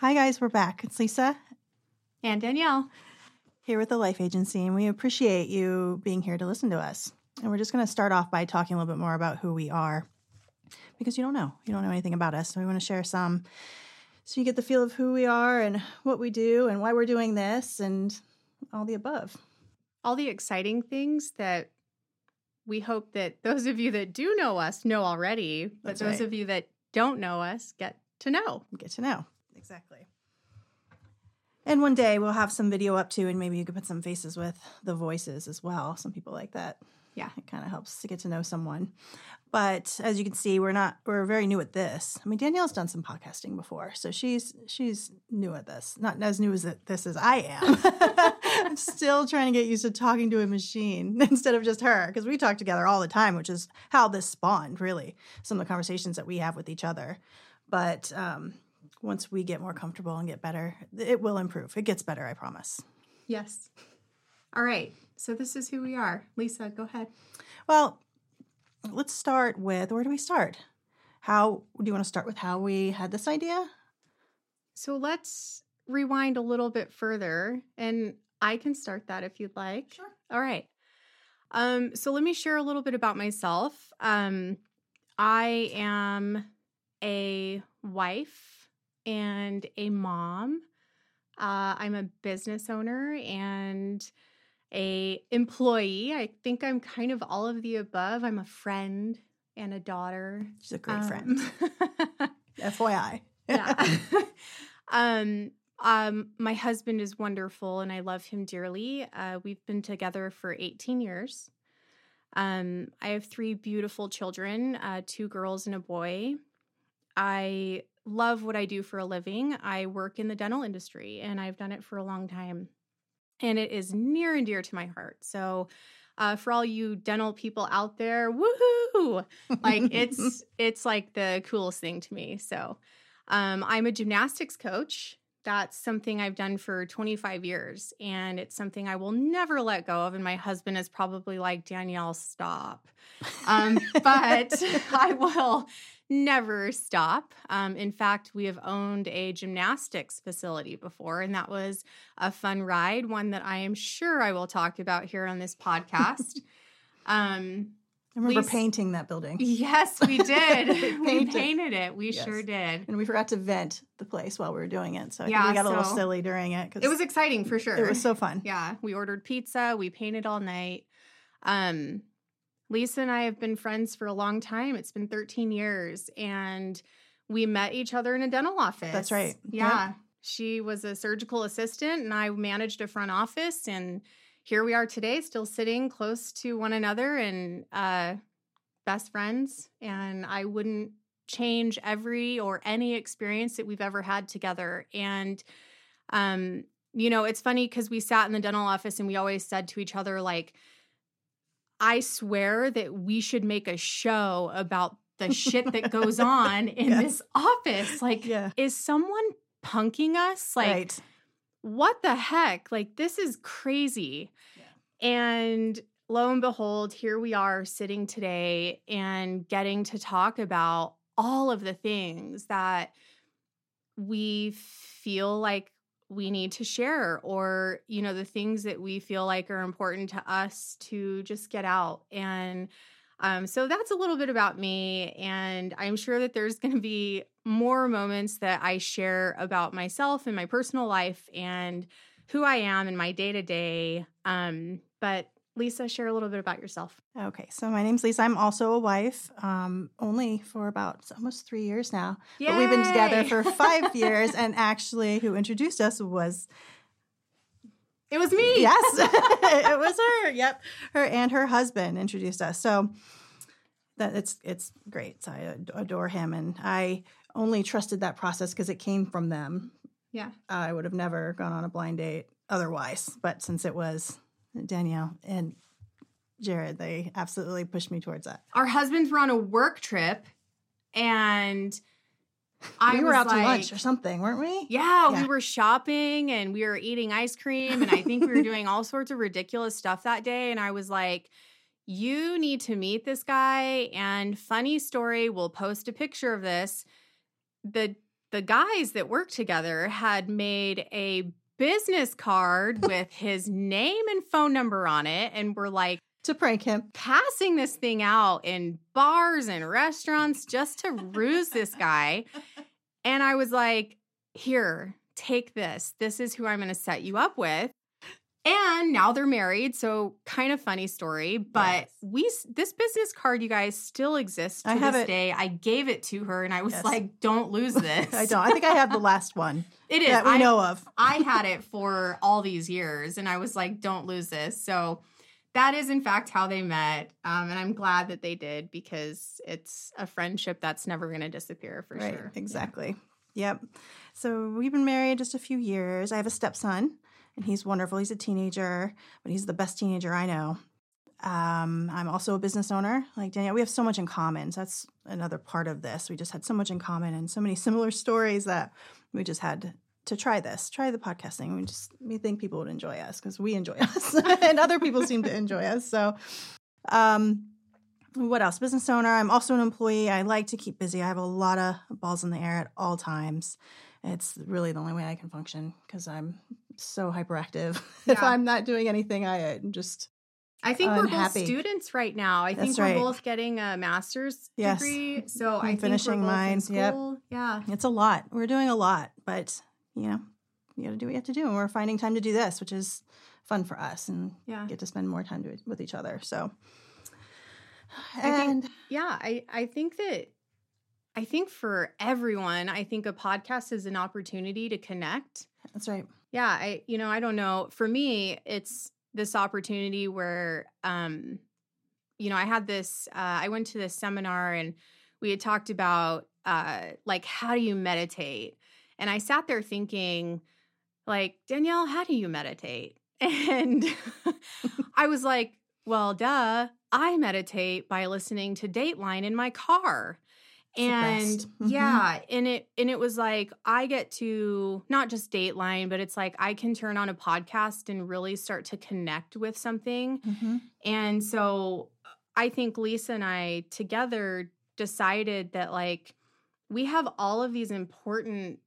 Hi, guys. We're back. It's Lisa and Danielle here with the Life Agency, and we appreciate you being here to listen to us. And we're just going to start off by talking a little bit more about who we are because you don't know. You don't know anything about us. So we want to share some so you get the feel of who we are and what we do and why we're doing this and all the above. All the exciting things that we hope that those of you that do know us know already, but That's those right. of you that don't know us get to know. Get to know. Exactly. And one day we'll have some video up too, and maybe you could put some faces with the voices as well. Some people like that. Yeah. It kind of helps to get to know someone. But as you can see, we're not we're very new at this. I mean, Danielle's done some podcasting before, so she's she's new at this. Not as new as this as I am. I'm still trying to get used to talking to a machine instead of just her because we talk together all the time, which is how this spawned. Really, some of the conversations that we have with each other. But um, once we get more comfortable and get better, it will improve. It gets better, I promise. Yes. All right. So this is who we are. Lisa, go ahead. Well, let's start with where do we start? How do you want to start with how we had this idea? So let's rewind a little bit further and I can start that if you'd like. Sure. All right. Um, so let me share a little bit about myself. Um, I am a wife and a mom. Uh, I'm a business owner and a employee. I think I'm kind of all of the above. I'm a friend and a daughter. She's a great um, friend. FYI. yeah. um, um, my husband is wonderful and I love him dearly. Uh, we've been together for 18 years. Um, I have three beautiful children, uh, two girls and a boy. I love what I do for a living. I work in the dental industry and I've done it for a long time. And it is near and dear to my heart. So, uh, for all you dental people out there, woohoo! Like it's it's like the coolest thing to me. So, um, I'm a gymnastics coach. That's something I've done for 25 years, and it's something I will never let go of. And my husband is probably like, Danielle, stop. Um, but I will never stop. Um, in fact, we have owned a gymnastics facility before, and that was a fun ride, one that I am sure I will talk about here on this podcast. um, I remember painting that building. Yes, we did. we painted it. We yes. sure did. And we forgot to vent the place while we were doing it. So yeah, we got so a little silly during it. Cause it was exciting for sure. It was so fun. Yeah. We ordered pizza. We painted all night. Um, Lisa and I have been friends for a long time. It's been 13 years and we met each other in a dental office. That's right. Yeah. Yep. She was a surgical assistant and I managed a front office and here we are today still sitting close to one another and uh best friends and I wouldn't change every or any experience that we've ever had together and um you know, it's funny cuz we sat in the dental office and we always said to each other like I swear that we should make a show about the shit that goes on in yes. this office. Like, yeah. is someone punking us? Like, right. What the heck? Like, this is crazy. Yeah. And lo and behold, here we are sitting today and getting to talk about all of the things that we feel like we need to share or you know the things that we feel like are important to us to just get out and um, so that's a little bit about me and i'm sure that there's going to be more moments that i share about myself and my personal life and who i am in my day to day but Lisa, share a little bit about yourself. Okay, so my name's Lisa. I'm also a wife, um, only for about almost three years now. Yay! But we've been together for five years, and actually, who introduced us was it was me. Yes, it was her. Yep, her and her husband introduced us. So that it's it's great. So I adore him, and I only trusted that process because it came from them. Yeah, I would have never gone on a blind date otherwise. But since it was Danielle and Jared, they absolutely pushed me towards that. Our husbands were on a work trip and I we were out like, to lunch or something, weren't we? Yeah, yeah, we were shopping and we were eating ice cream and I think we were doing all sorts of ridiculous stuff that day and I was like you need to meet this guy and funny story, we'll post a picture of this. The the guys that worked together had made a business card with his name and phone number on it and were like to prank him. passing this thing out in bars and restaurants just to ruse this guy. And I was like, here, take this. This is who I'm going to set you up with. And now they're married, so kind of funny story. But Yes. we this business card, you guys, still exists to I have this it. day. I gave it to her, and I was Yes. like, "Don't lose this." I don't. I think I have the last one It is. that we I, know of. I had it for all these years, and I was like, "Don't lose this." So that is, in fact, how they met, um, and I'm glad that they did because it's a friendship that's never going to disappear for right. sure. Exactly. Yep. So we've been married just a few years. I have a stepson, and he's wonderful. He's a teenager, but he's the best teenager I know. Um, I'm also a business owner, like Danielle. We have so much in common. So that's another part of this. We just had so much in common and so many similar stories that we just had to try this, try the podcasting. We just we think people would enjoy us because we enjoy us, and other people seem to enjoy us. So, um, what else? Business owner. I'm also an employee. I like to keep busy. I have a lot of balls in the air at all times. It's really the only way I can function because I'm so hyperactive. if I'm not doing anything, I am just I think we're both students right now. I think we're right. both getting a master's Yes. degree. So I'm I think finishing mine. in Yep. Yeah. it's a lot. We're doing a lot, but you know, you got to do what you have to do, and we're finding time to do this, which is fun for us, and Yeah. get to spend more time to, with each other. So, I and think, yeah, I, I think that I think for everyone, I think a podcast is an opportunity to connect. that's right. Yeah, I you know, I don't know. For me, it's this opportunity where um you know, I had this uh I went to this seminar and we had talked about uh like how do you meditate? And I sat there thinking like, Danielle, how do you meditate? And I was like, well, duh, I meditate by listening to Dateline in my car. And. Mhm. yeah, and it and it was like I get to not just Dateline, but it's like I can turn on a podcast and really start to connect with something. hmm And so I think Lisa and I together decided that like we have all of these important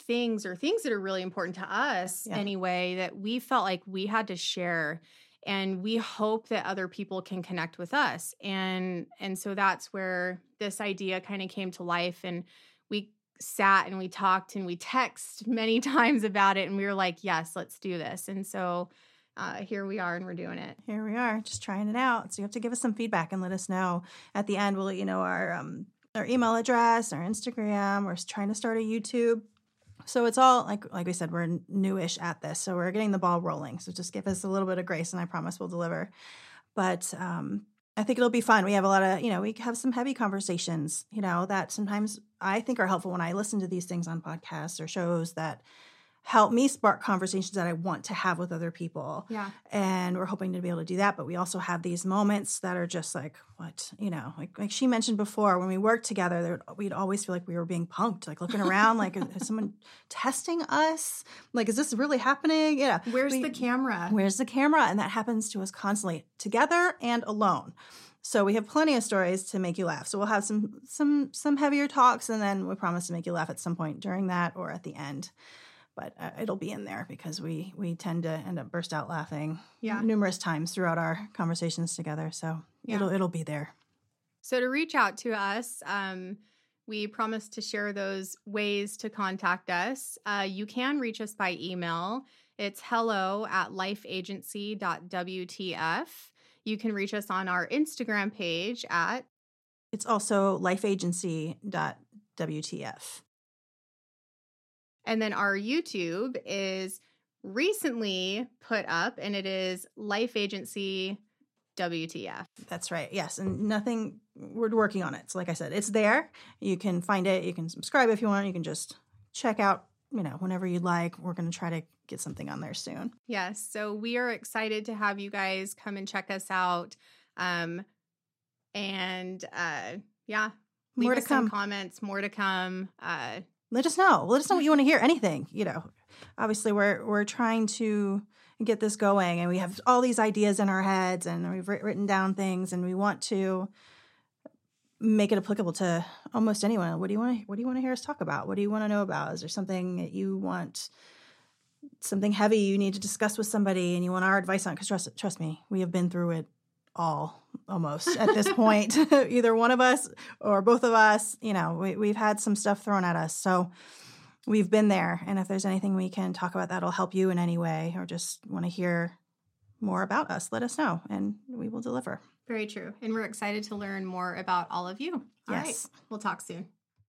things or things that are really important to us Yeah. anyway that we felt like we had to share and we hope that other people can connect with us and and so that's where this idea kind of came to life and we sat and we talked and we text many times about it and we were like yes let's do this and so uh, here we are and we're doing it Here we are, just trying it out. So you have to give us some feedback and let us know. At the end, we'll let you know our um, our email address, our Instagram. We're trying to start a YouTube. So it's all like like we said, we're newish at this, so we're getting the ball rolling. So just give us a little bit of grace, and I promise we'll deliver. But um, I think it'll be fun. We have a lot of you know we have some heavy conversations, you know, that sometimes I think are helpful when I listen to these things on podcasts or shows that help me spark conversations that I want to have with other people. Yeah. And we're hoping to be able to do that but we also have these moments that are just like what you know like like she mentioned before when we worked together there we'd always feel like we were being punked like looking around like is someone testing us? Like is this really happening? Yeah. Where's we- the camera? Where's the camera? And that happens to us constantly together and alone. So we have plenty of stories to make you laugh. So we'll have some some some heavier talks and then we promise to make you laugh at some point during that or at the end but uh, it'll be in there because we we tend to end up burst out laughing Yeah. numerous times throughout our conversations together so Yeah. it'll it'll be there So to reach out to us, um, we promise to share those ways to contact us. Uh, you can reach us by email. It's hello at lifeagency.wtf. You can reach us on our Instagram page at, it's also lifeagency.wtf and then our YouTube is recently put up, and it is Life Agency WTF. That's right. Yes. And nothing, we're working on it. So, like I said, it's there. You can find it. You can subscribe if you want. You can just check out, you know, whenever you'd like. We're going to try to get something on there soon. Yes. So we are excited to have you guys come and check us out. Um, and uh, yeah, leave More to us some come. comments. More to come. Uh, Let us know. Let us know what you want to hear. Anything, you know. Obviously, we're we're trying to get this going, and we have all these ideas in our heads, and we've written down things, and we want to make it applicable to almost anyone. What do you want to what do you want to hear us talk about? What do you want to know about? Is there something that you want something heavy you need to discuss with somebody and you want our advice on cuz trust trust me, we have been through it all almost at this point. Either one of us or both of us, you know, we, we've had some stuff thrown at us. So we've been there. And if there's anything we can talk about that'll help you in any way or just want to hear more about us, let us know and we will deliver. Very true. And we're excited to learn more about all of you. All yes. right. We'll talk soon.